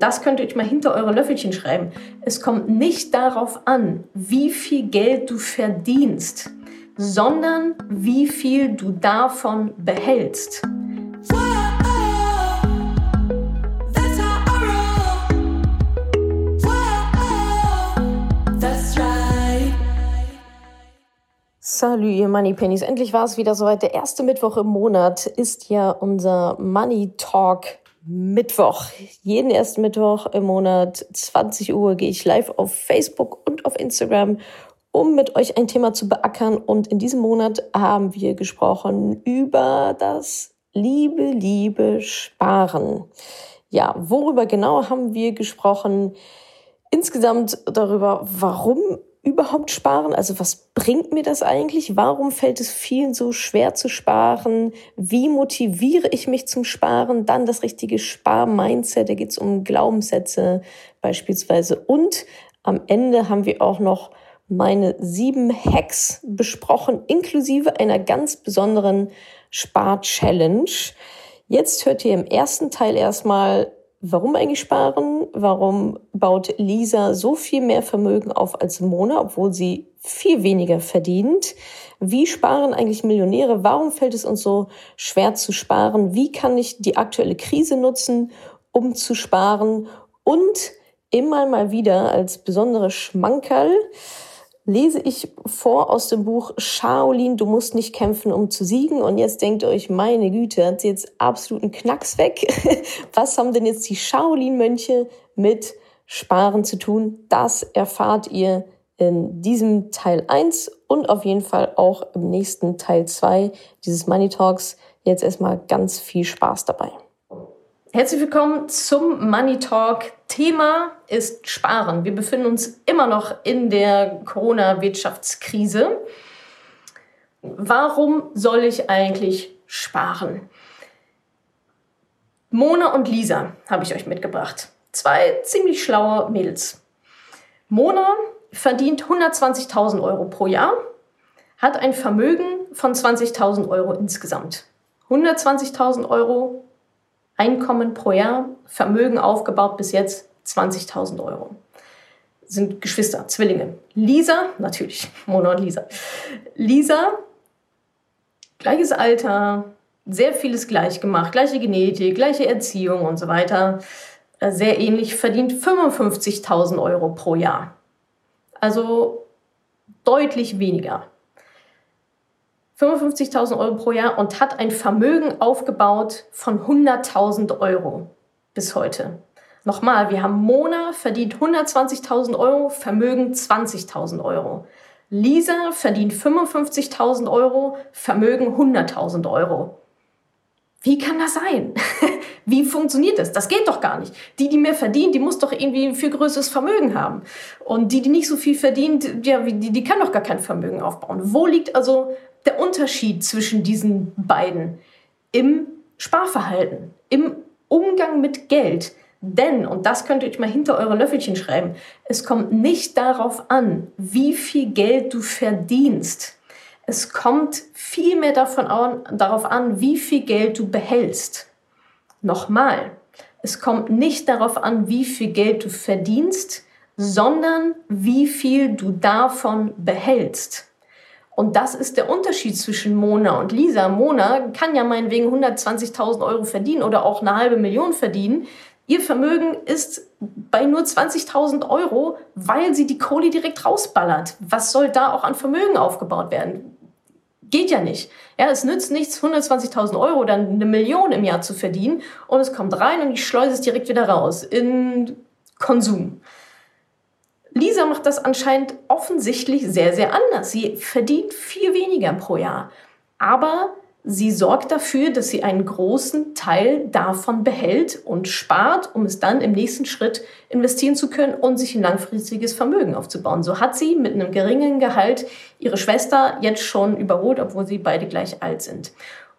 Das könnt ihr euch mal hinter eure Löffelchen schreiben. Es kommt nicht darauf an, wie viel Geld du verdienst, sondern wie viel du davon behältst. Salut, ihr Money Pennies. Endlich war es wieder soweit. Der erste Mittwoch im Monat ist ja unser Money Talk Mittwoch. Jeden ersten Mittwoch im Monat, 20 Uhr, gehe ich live auf Facebook und auf Instagram, um mit euch ein Thema zu beackern. Und in diesem Monat haben wir gesprochen über das liebe, liebe Sparen. Ja, worüber genau haben wir gesprochen? Insgesamt darüber, warum überhaupt sparen? Also was bringt mir das eigentlich? Warum fällt es vielen so schwer zu sparen? Wie motiviere ich mich zum Sparen? Dann das richtige Spar-Mindset, da geht es um Glaubenssätze beispielsweise. Und am Ende haben wir auch noch meine sieben Hacks besprochen, inklusive einer ganz besonderen Spar-Challenge. Jetzt hört ihr im ersten Teil erstmal Warum eigentlich sparen? Warum baut Lisa so viel mehr Vermögen auf als Mona, obwohl sie viel weniger verdient? Wie sparen eigentlich Millionäre? Warum fällt es uns so schwer zu sparen? Wie kann ich die aktuelle Krise nutzen, um zu sparen? Und immer mal wieder als besondere Schmankerl lese ich vor aus dem Buch Shaolin, du musst nicht kämpfen, um zu siegen. Und jetzt denkt ihr euch, meine Güte, hat sie jetzt absoluten Knacks weg. Was haben denn jetzt die Shaolin-Mönche mit Sparen zu tun? Das erfahrt ihr in diesem Teil 1 und auf jeden Fall auch im nächsten Teil 2 dieses Money Talks. Jetzt erstmal ganz viel Spaß dabei. Herzlich willkommen zum Money Talk. Thema ist Sparen. Wir befinden uns immer noch in der Corona-Wirtschaftskrise. Warum soll ich eigentlich sparen? Mona und Lisa habe ich euch mitgebracht. Zwei ziemlich schlaue Mädels. Mona verdient 120.000 Euro pro Jahr, hat ein Vermögen von 20.000 Euro insgesamt. 120.000 Euro Einkommen pro Jahr, Vermögen aufgebaut bis jetzt 20.000 Euro. Sind Geschwister, Zwillinge. Lisa, natürlich, Mona und Lisa. Lisa, gleiches Alter, sehr vieles gleich gemacht, gleiche Genetik, gleiche Erziehung und so weiter. Äh, sehr ähnlich, verdient 55.000 Euro pro Jahr. Also deutlich weniger. 55.000 Euro pro Jahr und hat ein Vermögen aufgebaut von 100.000 Euro bis heute. Nochmal, wir haben Mona verdient 120.000 Euro, Vermögen 20.000 Euro. Lisa verdient 55.000 Euro, Vermögen 100.000 Euro. Wie kann das sein? Wie funktioniert das? Das geht doch gar nicht. Die, die mehr verdient, die muss doch irgendwie ein viel größeres Vermögen haben. Und die, die nicht so viel verdient, ja, die, die kann doch gar kein Vermögen aufbauen. Wo liegt also der Unterschied zwischen diesen beiden im Sparverhalten, im Umgang mit Geld. Denn, und das könnt ihr euch mal hinter eure Löffelchen schreiben, es kommt nicht darauf an, wie viel Geld du verdienst. Es kommt vielmehr davon an, darauf an, wie viel Geld du behältst. Nochmal, es kommt nicht darauf an, wie viel Geld du verdienst, sondern wie viel du davon behältst. Und das ist der Unterschied zwischen Mona und Lisa. Mona kann ja meinetwegen 120.000 Euro verdienen oder auch eine halbe Million verdienen. Ihr Vermögen ist bei nur 20.000 Euro, weil sie die Kohle direkt rausballert. Was soll da auch an Vermögen aufgebaut werden? Geht ja nicht. Ja, es nützt nichts, 120.000 Euro oder eine Million im Jahr zu verdienen und es kommt rein und ich schleuse es direkt wieder raus in Konsum. Lisa macht das anscheinend offensichtlich sehr, sehr anders. Sie verdient viel weniger pro Jahr. Aber sie sorgt dafür, dass sie einen großen Teil davon behält und spart, um es dann im nächsten Schritt investieren zu können und sich ein langfristiges Vermögen aufzubauen. So hat sie mit einem geringen Gehalt ihre Schwester jetzt schon überholt, obwohl sie beide gleich alt sind.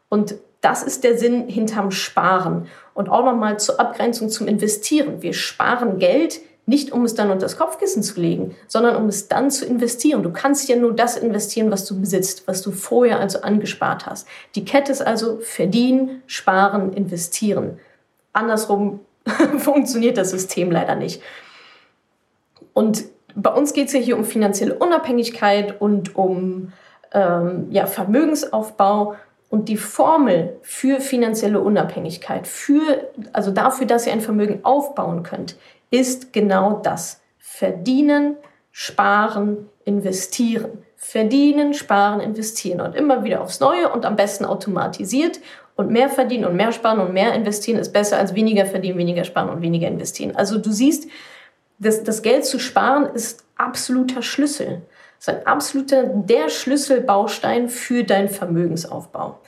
Und das ist der Sinn hinterm Sparen. Und auch nochmal zur Abgrenzung zum Investieren. Wir sparen Geld, nicht um es dann unter das Kopfkissen zu legen, sondern um es dann zu investieren. Du kannst ja nur das investieren, was du besitzt, was du vorher also angespart hast. Die Kette ist also verdienen, sparen, investieren. Andersrum funktioniert das System leider nicht. Und bei uns geht es ja hier um finanzielle Unabhängigkeit und um ähm, ja, Vermögensaufbau. Und die Formel für finanzielle Unabhängigkeit, für, also dafür, dass ihr ein Vermögen aufbauen könnt, ist genau das. Verdienen, sparen, investieren. Verdienen, sparen, investieren und immer wieder aufs Neue und am besten automatisiert. Und mehr verdienen und mehr sparen und mehr investieren ist besser als weniger verdienen, weniger sparen und weniger investieren. Also du siehst, das, das Geld zu sparen ist absoluter Schlüssel. Das ist ein absoluter, der Schlüsselbaustein für deinen Vermögensaufbau.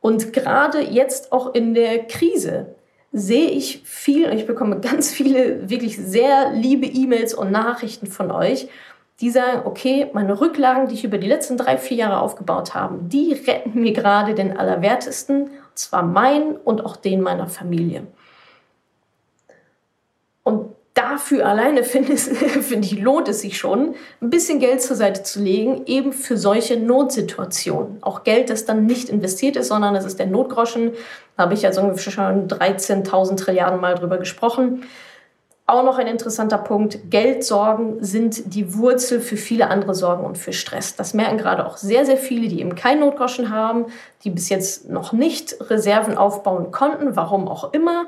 Und gerade jetzt auch in der Krise sehe ich viel, und ich bekomme ganz viele wirklich sehr liebe E-Mails und Nachrichten von euch, die sagen, okay, meine Rücklagen, die ich über die letzten drei, vier Jahre aufgebaut habe, die retten mir gerade den Allerwertesten, und zwar meinen und auch den meiner Familie. Dafür alleine finde find ich, lohnt es sich schon, ein bisschen Geld zur Seite zu legen, eben für solche Notsituationen. Auch Geld, das dann nicht investiert ist, sondern es ist der Notgroschen. Da habe ich ja so schon 13.000 Trilliarden Mal drüber gesprochen. Auch noch ein interessanter Punkt. Geldsorgen sind die Wurzel für viele andere Sorgen und für Stress. Das merken gerade auch sehr, sehr viele, die eben keinen Notgroschen haben, die bis jetzt noch nicht Reserven aufbauen konnten, warum auch immer.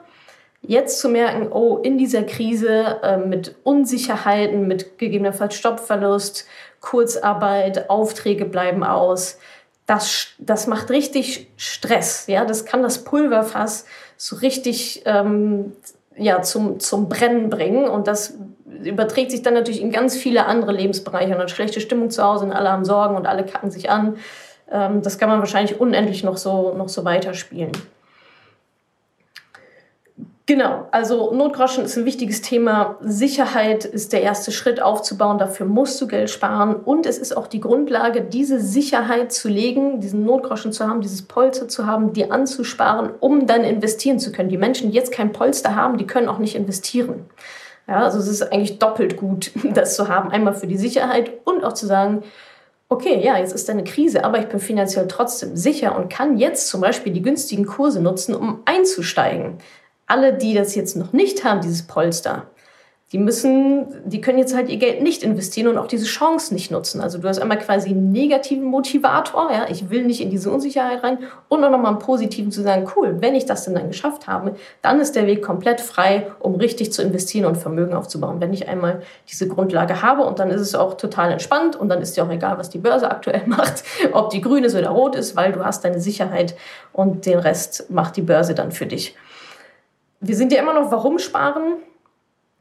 Jetzt zu merken, oh, in dieser Krise äh, mit Unsicherheiten, mit gegebenenfalls Stoppverlust, Kurzarbeit, Aufträge bleiben aus, das, das macht richtig Stress. Ja? Das kann das Pulverfass so richtig ähm, ja, zum, zum Brennen bringen. Und das überträgt sich dann natürlich in ganz viele andere Lebensbereiche. Und dann schlechte Stimmung zu Hause und alle haben Sorgen und alle kacken sich an. Ähm, das kann man wahrscheinlich unendlich noch so, noch so weiterspielen. Genau, also Notgroschen ist ein wichtiges Thema. Sicherheit ist der erste Schritt aufzubauen. Dafür musst du Geld sparen. Und es ist auch die Grundlage, diese Sicherheit zu legen, diesen Notgroschen zu haben, dieses Polster zu haben, die anzusparen, um dann investieren zu können. Die Menschen, die jetzt kein Polster haben, die können auch nicht investieren. Ja, also es ist eigentlich doppelt gut, das zu haben. Einmal für die Sicherheit und auch zu sagen, okay, ja, jetzt ist eine Krise, aber ich bin finanziell trotzdem sicher und kann jetzt zum Beispiel die günstigen Kurse nutzen, um einzusteigen alle, die das jetzt noch nicht haben, dieses Polster, die müssen, die können jetzt halt ihr Geld nicht investieren und auch diese Chance nicht nutzen. Also du hast einmal quasi einen negativen Motivator, ja, ich will nicht in diese Unsicherheit rein und auch nochmal einen positiven zu sagen, cool, wenn ich das denn dann geschafft habe, dann ist der Weg komplett frei, um richtig zu investieren und Vermögen aufzubauen. Wenn ich einmal diese Grundlage habe und dann ist es auch total entspannt und dann ist dir auch egal, was die Börse aktuell macht, ob die grün ist oder rot ist, weil du hast deine Sicherheit und den Rest macht die Börse dann für dich wir sind ja immer noch Warum sparen.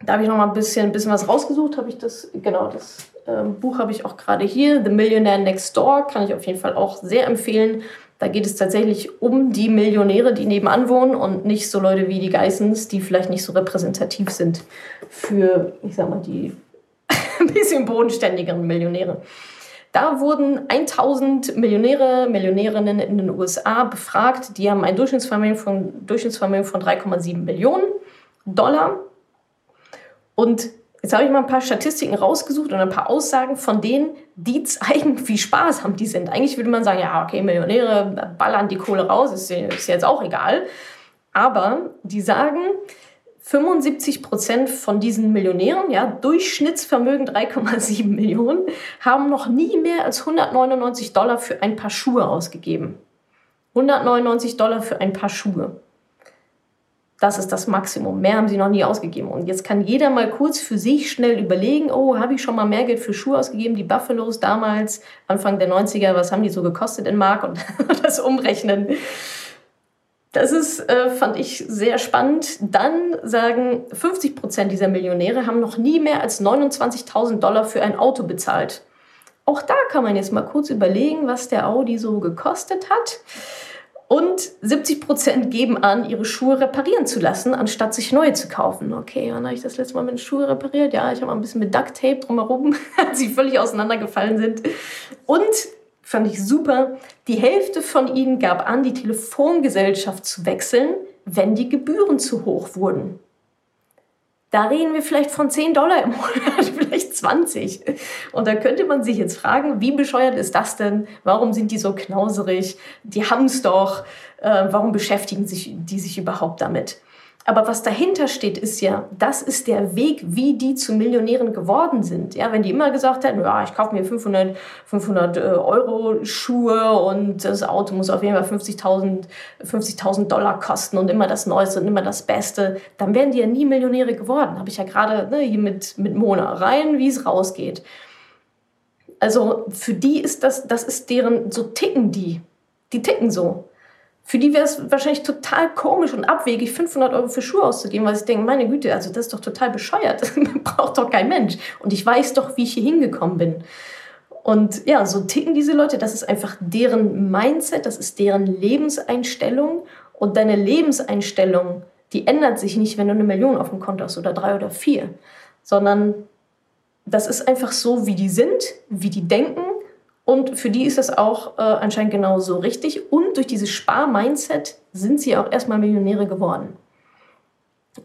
Da habe ich noch mal ein bisschen, ein bisschen was rausgesucht. Habe ich das, genau, das äh, Buch habe ich auch gerade hier. The Millionaire Next Door kann ich auf jeden Fall auch sehr empfehlen. Da geht es tatsächlich um die Millionäre, die nebenan wohnen und nicht so Leute wie die Geissens, die vielleicht nicht so repräsentativ sind für, ich sag mal, die ein bisschen bodenständigeren Millionäre. Da wurden 1000 Millionäre, Millionärinnen in den USA befragt. Die haben ein Durchschnittsvermögen von, Durchschnittsvermögen von 3,7 Millionen Dollar. Und jetzt habe ich mal ein paar Statistiken rausgesucht und ein paar Aussagen von denen, die zeigen, wie sparsam die sind. Eigentlich würde man sagen, ja, okay, Millionäre ballern die Kohle raus, ist, ist jetzt auch egal. Aber die sagen, 75 Prozent von diesen Millionären, ja, Durchschnittsvermögen 3,7 Millionen, haben noch nie mehr als 199 Dollar für ein Paar Schuhe ausgegeben. 199 Dollar für ein Paar Schuhe. Das ist das Maximum. Mehr haben sie noch nie ausgegeben. Und jetzt kann jeder mal kurz für sich schnell überlegen, oh, habe ich schon mal mehr Geld für Schuhe ausgegeben? Die Buffalos damals, Anfang der 90er, was haben die so gekostet in Mark? Und das umrechnen. Das ist, äh, fand ich sehr spannend. Dann sagen 50 Prozent dieser Millionäre haben noch nie mehr als 29.000 Dollar für ein Auto bezahlt. Auch da kann man jetzt mal kurz überlegen, was der Audi so gekostet hat. Und 70 Prozent geben an, ihre Schuhe reparieren zu lassen, anstatt sich neue zu kaufen. Okay, wann habe ich das letzte Mal meine Schuhe repariert? Ja, ich habe mal ein bisschen mit Duct Tape drumherum, als sie völlig auseinandergefallen sind. Und fand ich super. Die Hälfte von ihnen gab an, die Telefongesellschaft zu wechseln, wenn die Gebühren zu hoch wurden. Da reden wir vielleicht von 10 Dollar im Monat, vielleicht 20. Und da könnte man sich jetzt fragen, wie bescheuert ist das denn? Warum sind die so knauserig? Die haben es doch. Äh, warum beschäftigen sich die sich überhaupt damit? Aber was dahinter steht, ist ja, das ist der Weg, wie die zu Millionären geworden sind. Ja, wenn die immer gesagt hätten, ja, ich kaufe mir 500, 500 äh, Euro Schuhe und das Auto muss auf jeden Fall 50.000 50 Dollar kosten und immer das Neueste und immer das Beste, dann wären die ja nie Millionäre geworden. Habe ich ja gerade ne, hier mit, mit Mona rein, wie es rausgeht. Also für die ist das, das ist deren, so ticken die. Die ticken so. Für die wäre es wahrscheinlich total komisch und abwegig, 500 Euro für Schuhe auszugeben, weil sie denken, meine Güte, also das ist doch total bescheuert. Das braucht doch kein Mensch. Und ich weiß doch, wie ich hier hingekommen bin. Und ja, so ticken diese Leute. Das ist einfach deren Mindset, das ist deren Lebenseinstellung. Und deine Lebenseinstellung, die ändert sich nicht, wenn du eine Million auf dem Konto hast oder drei oder vier, sondern das ist einfach so, wie die sind, wie die denken und für die ist das auch äh, anscheinend genauso richtig. Und durch dieses Spar-Mindset sind sie auch erstmal Millionäre geworden.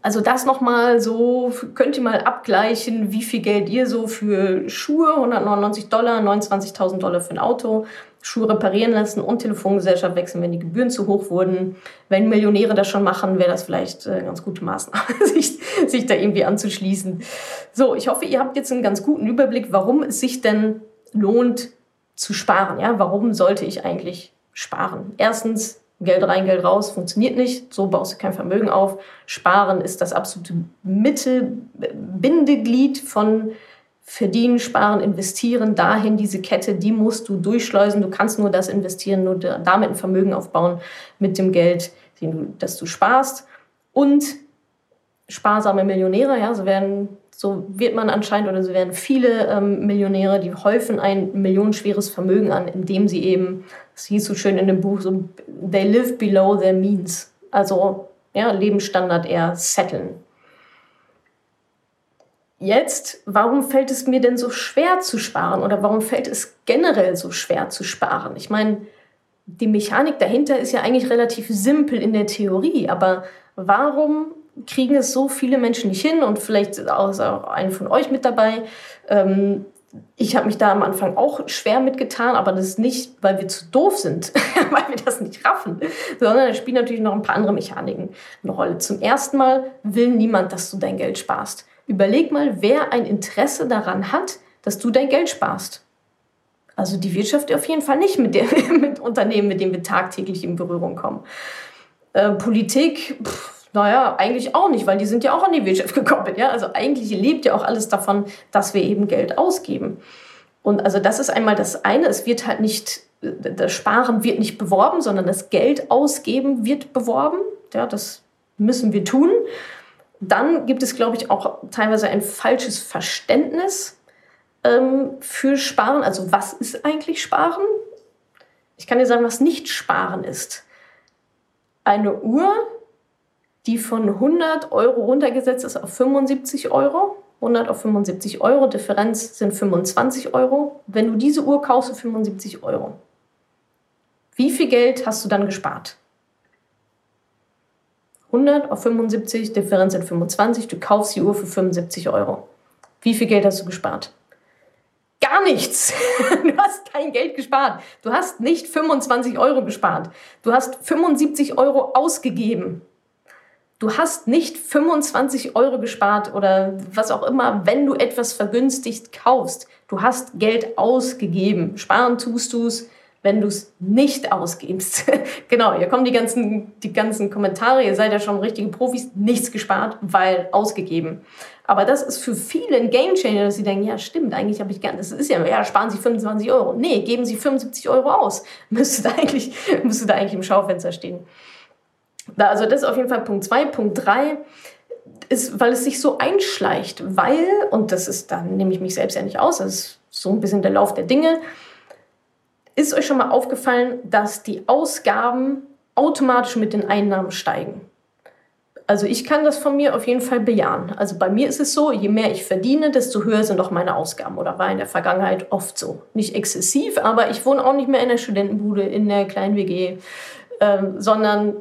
Also das nochmal so, könnt ihr mal abgleichen, wie viel Geld ihr so für Schuhe, 199 Dollar, 29.000 Dollar für ein Auto, Schuhe reparieren lassen und Telefongesellschaft wechseln, wenn die Gebühren zu hoch wurden. Wenn Millionäre das schon machen, wäre das vielleicht eine ganz gute Maßnahme, sich, sich da irgendwie anzuschließen. So, ich hoffe, ihr habt jetzt einen ganz guten Überblick, warum es sich denn lohnt, zu sparen. Ja, warum sollte ich eigentlich sparen? Erstens, Geld rein, Geld raus funktioniert nicht. So baust du kein Vermögen auf. Sparen ist das absolute Mittelbindeglied von Verdienen, Sparen, Investieren. Dahin diese Kette, die musst du durchschleusen. Du kannst nur das investieren, nur damit ein Vermögen aufbauen mit dem Geld, das du sparst. Und sparsame Millionäre, ja, so werden so wird man anscheinend oder so werden viele ähm, Millionäre, die häufen ein millionenschweres Vermögen an, indem sie eben, das hieß so schön in dem Buch, so, they live below their means. Also ja, Lebensstandard eher setteln. Jetzt, warum fällt es mir denn so schwer zu sparen oder warum fällt es generell so schwer zu sparen? Ich meine, die Mechanik dahinter ist ja eigentlich relativ simpel in der Theorie, aber warum kriegen es so viele Menschen nicht hin und vielleicht ist auch ein von euch mit dabei. Ähm, ich habe mich da am Anfang auch schwer mitgetan, aber das ist nicht, weil wir zu doof sind, weil wir das nicht raffen, sondern es spielen natürlich noch ein paar andere Mechaniken eine Rolle. Zum ersten Mal will niemand, dass du dein Geld sparst. Überleg mal, wer ein Interesse daran hat, dass du dein Geld sparst. Also die Wirtschaft auf jeden Fall nicht mit, der, mit Unternehmen, mit denen wir tagtäglich in Berührung kommen. Äh, Politik, pff, naja, eigentlich auch nicht, weil die sind ja auch an die Wirtschaft gekoppelt. Ja? Also eigentlich lebt ja auch alles davon, dass wir eben Geld ausgeben. Und also das ist einmal das eine, es wird halt nicht, das Sparen wird nicht beworben, sondern das Geld ausgeben wird beworben. Ja, das müssen wir tun. Dann gibt es, glaube ich, auch teilweise ein falsches Verständnis ähm, für Sparen. Also was ist eigentlich Sparen? Ich kann dir sagen, was nicht Sparen ist. Eine Uhr die von 100 Euro runtergesetzt ist auf 75 Euro. 100 auf 75 Euro, Differenz sind 25 Euro. Wenn du diese Uhr kaufst für 75 Euro, wie viel Geld hast du dann gespart? 100 auf 75, Differenz sind 25, du kaufst die Uhr für 75 Euro. Wie viel Geld hast du gespart? Gar nichts. Du hast kein Geld gespart. Du hast nicht 25 Euro gespart. Du hast 75 Euro ausgegeben. Du hast nicht 25 Euro gespart oder was auch immer, wenn du etwas vergünstigt kaufst. Du hast Geld ausgegeben. Sparen tust du es, wenn du es nicht ausgibst. genau, hier kommen die ganzen, die ganzen Kommentare. Ihr seid ja schon richtige Profis. Nichts gespart, weil ausgegeben. Aber das ist für viele ein Gamechanger, dass sie denken, ja stimmt, eigentlich habe ich gern, das ist ja, ja, sparen Sie 25 Euro. Nee, geben Sie 75 Euro aus. Müsste da eigentlich, müsste da eigentlich im Schaufenster stehen. Also das ist auf jeden Fall Punkt 2. Punkt 3 ist, weil es sich so einschleicht, weil, und das ist, da nehme ich mich selbst ja nicht aus, das ist so ein bisschen der Lauf der Dinge, ist euch schon mal aufgefallen, dass die Ausgaben automatisch mit den Einnahmen steigen? Also ich kann das von mir auf jeden Fall bejahen. Also bei mir ist es so, je mehr ich verdiene, desto höher sind auch meine Ausgaben. Oder war in der Vergangenheit oft so. Nicht exzessiv, aber ich wohne auch nicht mehr in der Studentenbude, in der kleinen WG, ähm, sondern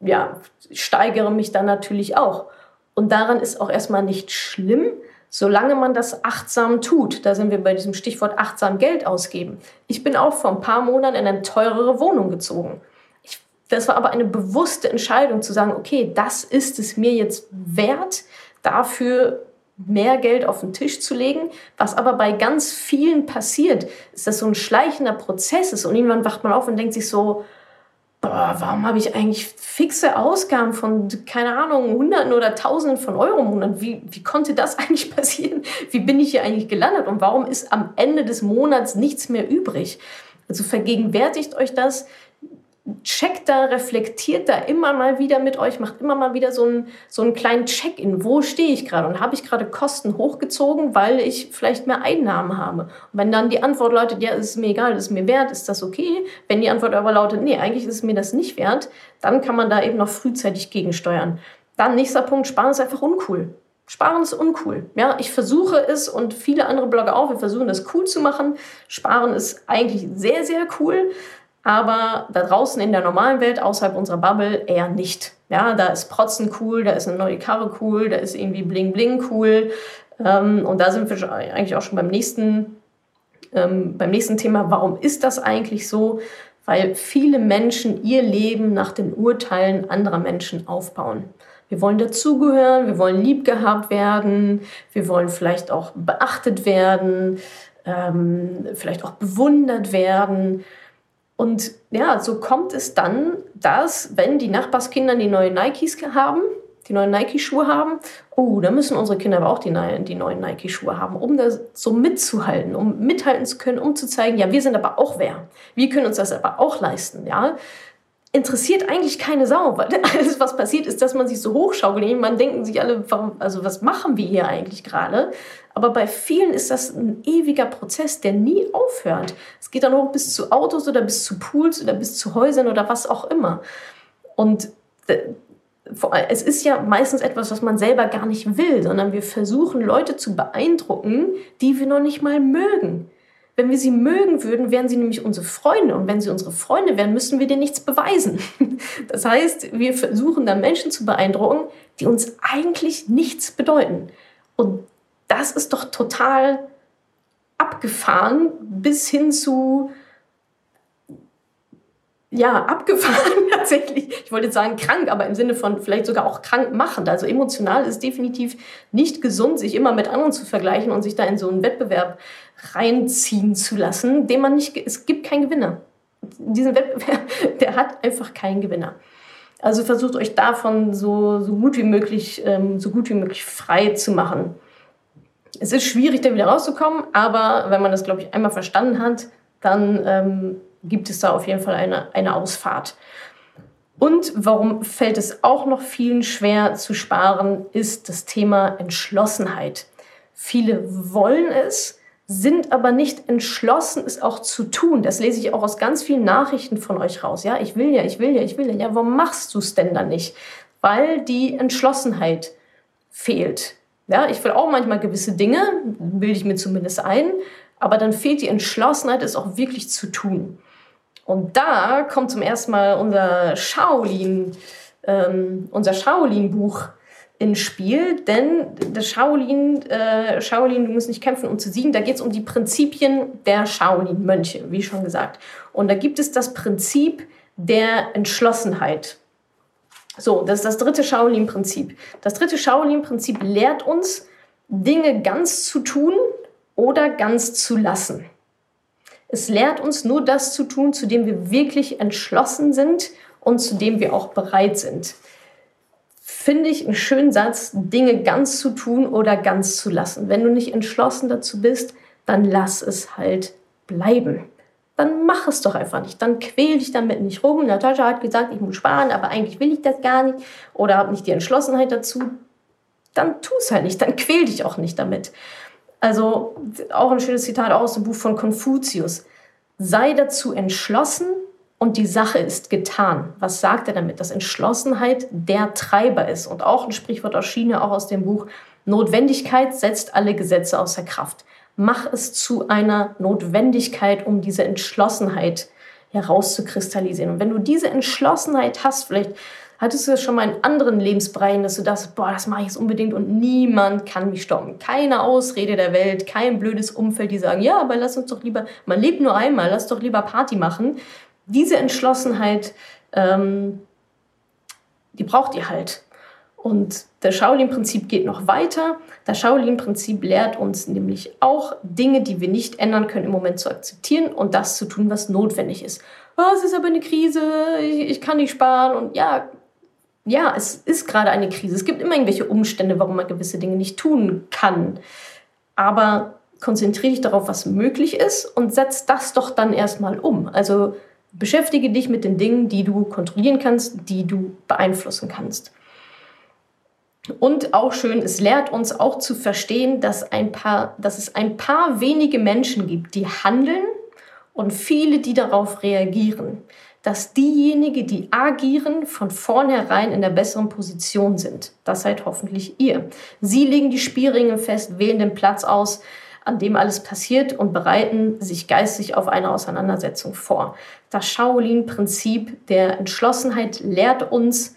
ja, steigere mich dann natürlich auch. Und daran ist auch erstmal nicht schlimm, solange man das achtsam tut. Da sind wir bei diesem Stichwort achtsam Geld ausgeben. Ich bin auch vor ein paar Monaten in eine teurere Wohnung gezogen. Ich Das war aber eine bewusste Entscheidung zu sagen, okay, das ist es mir jetzt wert, dafür mehr Geld auf den Tisch zu legen. Was aber bei ganz vielen passiert, ist, dass so ein schleichender Prozess ist und irgendwann wacht man auf und denkt sich so, boah, warum habe ich eigentlich fixe Ausgaben von, keine Ahnung, Hunderten oder Tausenden von Euro im Monat? Wie, wie konnte das eigentlich passieren? Wie bin ich hier eigentlich gelandet? Und warum ist am Ende des Monats nichts mehr übrig? Also vergegenwärtigt euch das, checkt da, reflektiert da immer mal wieder mit euch, macht immer mal wieder so einen, so einen kleinen Check-in. Wo stehe ich gerade? Und habe ich gerade Kosten hochgezogen, weil ich vielleicht mehr Einnahmen habe? Und wenn dann die Antwort lautet, ja, ist mir egal, ist mir wert, ist das okay? Wenn die Antwort aber lautet, nee, eigentlich ist mir das nicht wert, dann kann man da eben noch frühzeitig gegensteuern. Dann nächster Punkt, Sparen ist einfach uncool. Sparen ist uncool. Ja, ich versuche es und viele andere Blogger auch. Wir versuchen das cool zu machen. Sparen ist eigentlich sehr, sehr cool aber da draußen in der normalen Welt, außerhalb unserer Bubble, eher nicht. Ja, da ist Protzen cool, da ist eine neue Karre cool, da ist irgendwie Bling Bling cool. Ähm, und da sind wir eigentlich auch schon beim nächsten, ähm, beim nächsten Thema. Warum ist das eigentlich so? Weil viele Menschen ihr Leben nach den Urteilen anderer Menschen aufbauen. Wir wollen dazugehören, wir wollen lieb gehabt werden, wir wollen vielleicht auch beachtet werden, ähm, vielleicht auch bewundert werden. Und ja, so kommt es dann, dass, wenn die Nachbarskinder die neuen Nikes haben, die neuen Nike-Schuhe haben, oh, da müssen unsere Kinder aber auch die, die neuen Nike-Schuhe haben, um das so mitzuhalten, um mithalten zu können, um zu zeigen, ja, wir sind aber auch wer. Wir können uns das aber auch leisten, ja interessiert eigentlich keine Sau, weil alles, was passiert, ist, dass man sich so hochschaukelt. Man denken sich alle, warum, also was machen wir hier eigentlich gerade? Aber bei vielen ist das ein ewiger Prozess, der nie aufhört. Es geht dann hoch bis zu Autos oder bis zu Pools oder bis zu Häusern oder was auch immer. Und es ist ja meistens etwas, was man selber gar nicht will, sondern wir versuchen Leute zu beeindrucken, die wir noch nicht mal mögen. Wenn wir sie mögen würden, wären sie nämlich unsere Freunde. Und wenn sie unsere Freunde wären, müssten wir denen nichts beweisen. Das heißt, wir versuchen dann Menschen zu beeindrucken, die uns eigentlich nichts bedeuten. Und das ist doch total abgefahren bis hin zu ja, abgefahren tatsächlich. Ich wollte jetzt sagen krank, aber im Sinne von vielleicht sogar auch krank machend. Also emotional ist definitiv nicht gesund, sich immer mit anderen zu vergleichen und sich da in so einen Wettbewerb reinziehen zu lassen, den man nicht, es gibt keinen Gewinner. Diesen Wettbewerb, der hat einfach keinen Gewinner. Also versucht euch davon so, so gut wie möglich, ähm, so gut wie möglich frei zu machen. Es ist schwierig, da wieder rauszukommen, aber wenn man das, glaube ich, einmal verstanden hat, dann ähm, gibt es da auf jeden Fall eine, eine Ausfahrt. Und warum fällt es auch noch vielen schwer zu sparen, ist das Thema Entschlossenheit. Viele wollen es, sind aber nicht entschlossen, es auch zu tun. Das lese ich auch aus ganz vielen Nachrichten von euch raus. Ja, ich will ja, ich will ja, ich will ja. Ja, warum machst du es denn dann nicht? Weil die Entschlossenheit fehlt. Ja, ich will auch manchmal gewisse Dinge, bilde ich mir zumindest ein, aber dann fehlt die Entschlossenheit, es auch wirklich zu tun. Und da kommt zum ersten Mal unser Shaolin, ähm, unser Shaolin-Buch ins Spiel, denn das Shaolin, äh, Shaolin, du musst nicht kämpfen, um zu siegen, da geht es um die Prinzipien der Shaolin-Mönche, wie schon gesagt. Und da gibt es das Prinzip der Entschlossenheit. So, das ist das dritte Shaolin-Prinzip. Das dritte Shaolin-Prinzip lehrt uns, Dinge ganz zu tun oder ganz zu lassen. Es lehrt uns nur das zu tun, zu dem wir wirklich entschlossen sind und zu dem wir auch bereit sind. Finde ich einen schönen Satz, Dinge ganz zu tun oder ganz zu lassen. Wenn du nicht entschlossen dazu bist, dann lass es halt bleiben. Dann mach es doch einfach nicht. Dann quäl dich damit nicht rum. Natascha hat gesagt, ich muss sparen, aber eigentlich will ich das gar nicht oder habe nicht die Entschlossenheit dazu. Dann tu es halt nicht. Dann quäl dich auch nicht damit. Also auch ein schönes Zitat aus dem Buch von Konfuzius. Sei dazu entschlossen und die Sache ist getan. Was sagt er damit? Dass Entschlossenheit der Treiber ist. Und auch ein Sprichwort aus China, auch aus dem Buch, Notwendigkeit setzt alle Gesetze außer Kraft. Mach es zu einer Notwendigkeit, um diese Entschlossenheit herauszukristallisieren. Und wenn du diese Entschlossenheit hast, vielleicht Hattest du das schon mal in anderen Lebensbereichen, dass du das, boah, das mache ich jetzt unbedingt und niemand kann mich stoppen. Keine Ausrede der Welt, kein blödes Umfeld, die sagen, ja, aber lass uns doch lieber, man lebt nur einmal, lass doch lieber Party machen. Diese Entschlossenheit ähm, die braucht ihr halt. Und das Shaolin-Prinzip geht noch weiter. Das Shaolin-Prinzip lehrt uns nämlich auch Dinge, die wir nicht ändern können, im Moment zu akzeptieren und das zu tun, was notwendig ist. Oh, es ist aber eine Krise, ich, ich kann nicht sparen und ja, ja, es ist gerade eine Krise. Es gibt immer irgendwelche Umstände, warum man gewisse Dinge nicht tun kann. Aber konzentriere dich darauf, was möglich ist und setz das doch dann erstmal um. Also beschäftige dich mit den Dingen, die du kontrollieren kannst, die du beeinflussen kannst. Und auch schön, es lehrt uns auch zu verstehen, dass, ein paar, dass es ein paar wenige Menschen gibt, die handeln und viele, die darauf reagieren. Dass diejenigen, die agieren, von vornherein in der besseren Position sind. Das seid hoffentlich ihr. Sie legen die Spielringe fest, wählen den Platz aus, an dem alles passiert und bereiten sich geistig auf eine Auseinandersetzung vor. Das Shaolin-Prinzip der Entschlossenheit lehrt uns,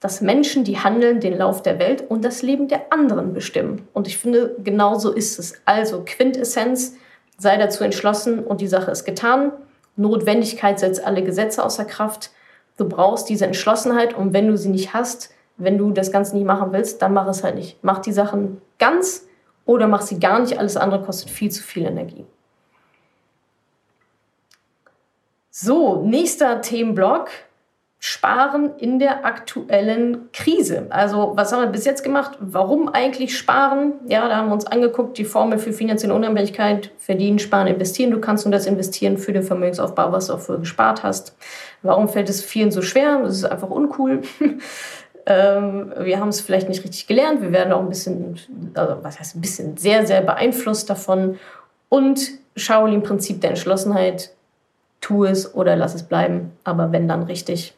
dass Menschen, die handeln, den Lauf der Welt und das Leben der anderen bestimmen. Und ich finde, genau so ist es. Also Quintessenz, sei dazu entschlossen und die Sache ist getan. Notwendigkeit setzt alle Gesetze außer Kraft. Du brauchst diese Entschlossenheit und wenn du sie nicht hast, wenn du das Ganze nicht machen willst, dann mach es halt nicht. Mach die Sachen ganz oder mach sie gar nicht. Alles andere kostet viel zu viel Energie. So, nächster Themenblock Sparen in der aktuellen Krise. Also was haben wir bis jetzt gemacht? Warum eigentlich sparen? Ja, da haben wir uns angeguckt, die Formel für finanzielle Unabhängigkeit, verdienen, sparen, investieren. Du kannst nur das investieren für den Vermögensaufbau, was du auch früher gespart hast. Warum fällt es vielen so schwer? Das ist einfach uncool. ähm, wir haben es vielleicht nicht richtig gelernt. Wir werden auch ein bisschen, also was heißt ein bisschen, sehr, sehr beeinflusst davon. Und Shaolin-Prinzip der Entschlossenheit, tu es oder lass es bleiben, aber wenn dann richtig.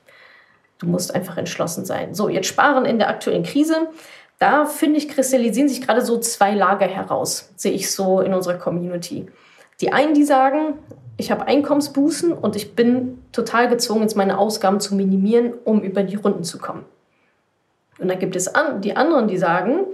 Du musst einfach entschlossen sein. So, jetzt sparen in der aktuellen Krise. Da finde ich, kristallisieren sich gerade so zwei Lager heraus, sehe ich so in unserer Community. Die einen, die sagen, ich habe Einkommensbußen und ich bin total gezwungen, jetzt meine Ausgaben zu minimieren, um über die Runden zu kommen. Und dann gibt es an, die anderen, die sagen,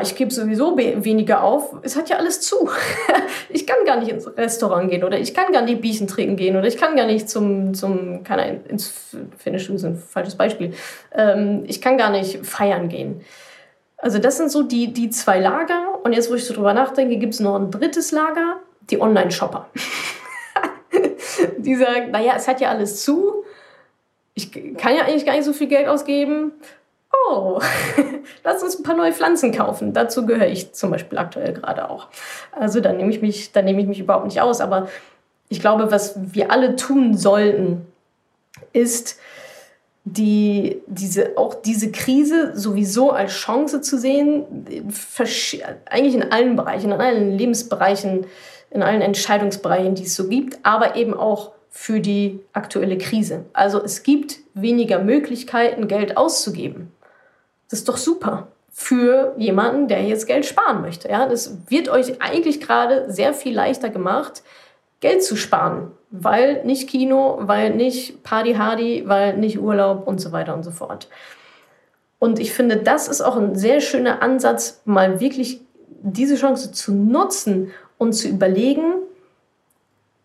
ich gebe sowieso weniger auf, es hat ja alles zu. ich kann gar nicht ins Restaurant gehen oder ich kann gar nicht Bierchen trinken gehen oder ich kann gar nicht zum, zum keine ins Fitnessstudio ist ein falsches Beispiel, ähm, ich kann gar nicht feiern gehen. Also das sind so die, die zwei Lager und jetzt, wo ich so drüber nachdenke, gibt es noch ein drittes Lager, die Online-Shopper. die sagen, naja, es hat ja alles zu, ich kann ja eigentlich gar nicht so viel Geld ausgeben oh, lass uns ein paar neue Pflanzen kaufen. Dazu gehöre ich zum Beispiel aktuell gerade auch. Also da nehme ich mich, da nehme ich mich überhaupt nicht aus. Aber ich glaube, was wir alle tun sollten, ist, die, diese, auch diese Krise sowieso als Chance zu sehen, eigentlich in allen Bereichen, in allen Lebensbereichen, in allen Entscheidungsbereichen, die es so gibt, aber eben auch für die aktuelle Krise. Also es gibt weniger Möglichkeiten, Geld auszugeben. Das ist doch super für jemanden, der jetzt Geld sparen möchte. Ja, das wird euch eigentlich gerade sehr viel leichter gemacht, Geld zu sparen, weil nicht Kino, weil nicht Party Hardy, weil nicht Urlaub und so weiter und so fort. Und ich finde, das ist auch ein sehr schöner Ansatz, mal wirklich diese Chance zu nutzen und zu überlegen,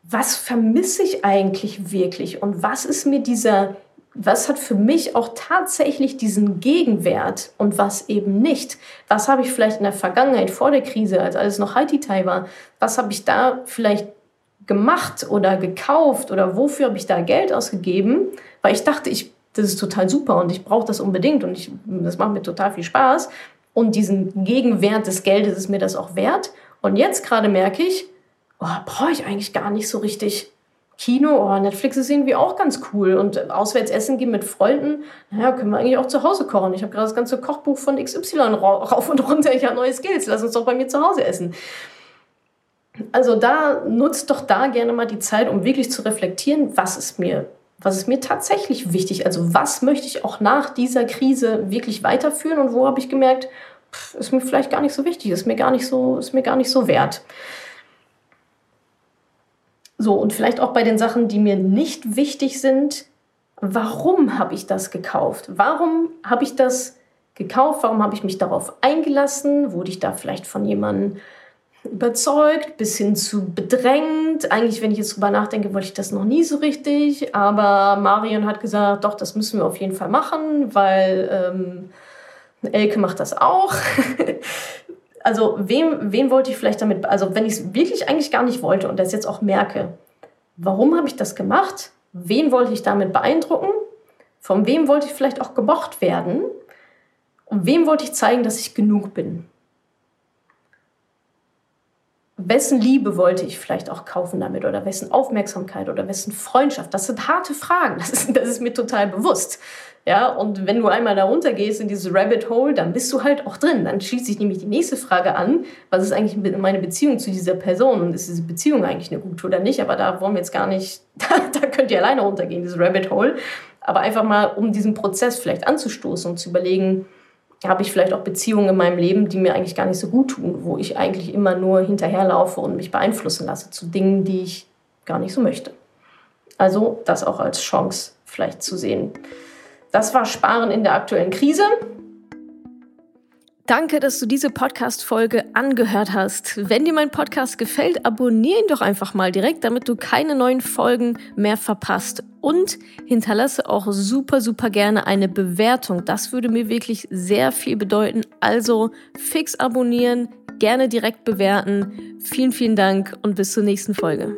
was vermisse ich eigentlich wirklich und was ist mir dieser was hat für mich auch tatsächlich diesen Gegenwert und was eben nicht? Was habe ich vielleicht in der Vergangenheit vor der Krise, als alles noch Haiti-Tai war, was habe ich da vielleicht gemacht oder gekauft oder wofür habe ich da Geld ausgegeben? Weil ich dachte, ich, das ist total super und ich brauche das unbedingt und ich, das macht mir total viel Spaß. Und diesen Gegenwert des Geldes ist mir das auch wert. Und jetzt gerade merke ich, oh, brauche ich eigentlich gar nicht so richtig. Kino, oh, Netflix ist irgendwie auch ganz cool. Und auswärts essen gehen mit Freunden, naja, können wir eigentlich auch zu Hause kochen. Ich habe gerade das ganze Kochbuch von XY rauf und runter. Ich habe neue Skills. Lass uns doch bei mir zu Hause essen. Also da nutzt doch da gerne mal die Zeit, um wirklich zu reflektieren, was ist mir, was ist mir tatsächlich wichtig. Also was möchte ich auch nach dieser Krise wirklich weiterführen und wo habe ich gemerkt, pff, ist mir vielleicht gar nicht so wichtig, ist mir gar nicht so, ist mir gar nicht so wert. So, und vielleicht auch bei den Sachen, die mir nicht wichtig sind, warum habe ich das gekauft? Warum habe ich das gekauft? Warum habe ich mich darauf eingelassen? Wurde ich da vielleicht von jemandem überzeugt, bis hin zu bedrängt. Eigentlich, wenn ich jetzt drüber nachdenke, wollte ich das noch nie so richtig. Aber Marion hat gesagt, doch, das müssen wir auf jeden Fall machen, weil ähm, Elke macht das auch. also wem, wen wollte ich vielleicht damit, also wenn ich es wirklich eigentlich gar nicht wollte und das jetzt auch merke, warum habe ich das gemacht? Wen wollte ich damit beeindrucken? Von wem wollte ich vielleicht auch gemocht werden? Und wem wollte ich zeigen, dass ich genug bin? wessen Liebe wollte ich vielleicht auch kaufen damit oder wessen Aufmerksamkeit oder wessen Freundschaft? Das sind harte Fragen. Das ist, das ist mir total bewusst. Ja, und wenn du einmal da runtergehst in dieses Rabbit Hole, dann bist du halt auch drin. Dann schließt sich nämlich die nächste Frage an. Was ist eigentlich meine Beziehung zu dieser Person? Und ist diese Beziehung eigentlich eine gute oder nicht? Aber da wollen wir jetzt gar nicht, da, da könnt ihr alleine runtergehen, dieses Rabbit Hole. Aber einfach mal, um diesen Prozess vielleicht anzustoßen und zu überlegen, habe ich vielleicht auch Beziehungen in meinem Leben, die mir eigentlich gar nicht so gut tun, wo ich eigentlich immer nur hinterherlaufe und mich beeinflussen lasse zu Dingen, die ich gar nicht so möchte. Also das auch als Chance vielleicht zu sehen. Das war Sparen in der aktuellen Krise. Danke, dass du diese Podcast-Folge angehört hast. Wenn dir mein Podcast gefällt, abonniere ihn doch einfach mal direkt, damit du keine neuen Folgen mehr verpasst. Und hinterlasse auch super, super gerne eine Bewertung. Das würde mir wirklich sehr viel bedeuten. Also fix abonnieren, gerne direkt bewerten. Vielen, vielen Dank und bis zur nächsten Folge.